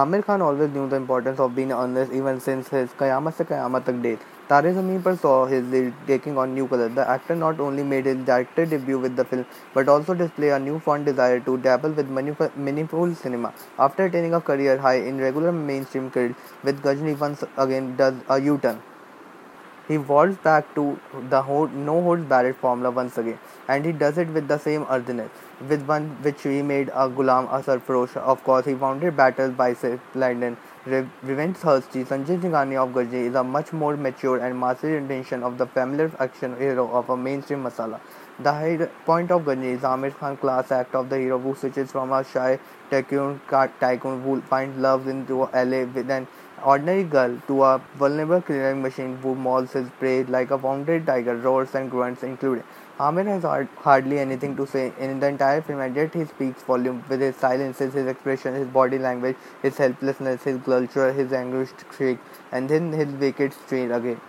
Aamir Khan always knew the importance of being honest even since his Kayamat Se Kayamat Tak days. Tare saw his taking on new color. The actor not only made his director debut with the film, but also displayed a newfound desire to dabble with meaningful cinema. After attaining a career high in regular mainstream credits, with Ghajini once again does a U-turn. He falls back to the no holds barred formula once again, and he does it with the same earthiness, with one which he made a Ghulam a Sarfarosh. Of course, he founded Battle Bicep London. Re- Revenge Thirsty, Sanjay Singhania of Ghajini is a much more mature and massive rendition of the familiar action hero of a mainstream masala. The high point of Ghajini is Aamir Khan class act of the hero who switches from a shy tycoon, tycoon who finds love into LA with an ordinary girl to a vulnerable killing machine who mauls his prey like a wounded tiger, roars and grunts included. Aamir has hardly anything to say in the entire film, and yet he speaks volume with his silences, his expression, his body language, his helplessness, his culture, his anguished shriek, and then his wicked strain again.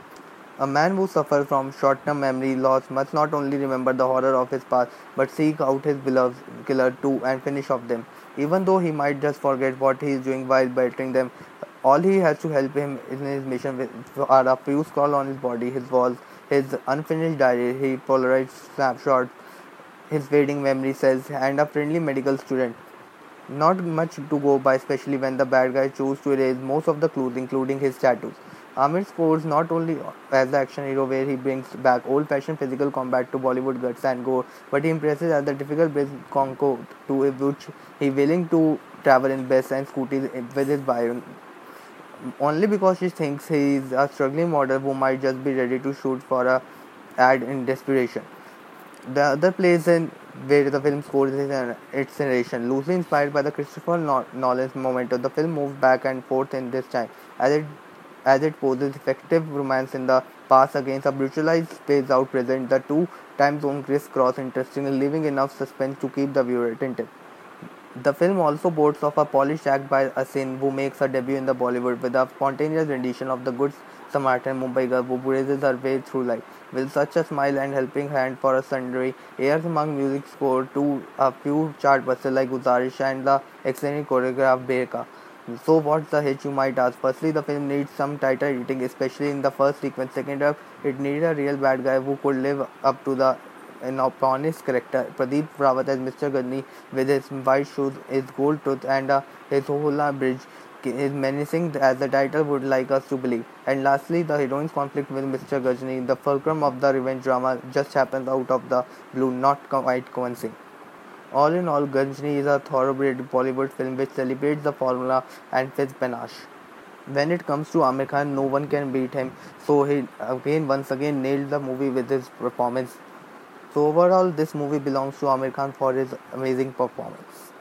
A man who suffers from short-term memory loss must not only remember the horror of his past, but seek out his beloved killer too and finish off them. Even though he might just forget what he is doing while battering them, all he has to help him in his mission are a few scars on his body, his walls, his unfinished diary, his polarized snapshots, his fading memory cells, and a friendly medical student. Not much to go by, especially when the bad guy chooses to erase most of the clues, including his tattoos. Aamir scores not only as the action hero where he brings back old-fashioned physical combat to Bollywood guts and gore, but he impresses as the difficult bridge conco to which he willing to travel in best and scooties with his Byron only because she thinks he is a struggling model who might just be ready to shoot for a ad in desperation. The other place in where the film scores is its narration, loosely inspired by the Christopher Nolan's Memento. The film moves back and forth in this time as it as it poses effective romance in the past against a brutalized space out present. The two time zones crisscross interestingly, leaving enough suspense to keep the viewer attentive. The film also boasts of a polished act by Asin, who makes her debut in the Bollywood with a spontaneous rendition of the Good Samaritan Mumbai girl who braces her way through life. With such a smile and helping hand for a sundry airs among music score to a few chartbusters like Guzarish and the excellent choreographed Behka. So what's the hitch you might ask? Firstly, the film needs some tighter editing, especially in the first sequence. Second up, it needed a real bad guy who could live up to the an honest character. Pradeep Rawat as Mr. Ghajini with his white shoes, his gold tooth, and uh, his Hola bridge is menacing as the title would like us to believe. And lastly, the heroine's conflict with Mr. Ghajini, the fulcrum of the revenge drama, just happens out of the blue, not quite convincing. All in all, Ghajini is a thoroughbred Bollywood film which celebrates the formula and fits panache. When it comes to Aamir Khan, no one can beat him. So he again, once again, nailed the movie with his performance. So overall, this movie belongs to Aamir Khan for his amazing performance.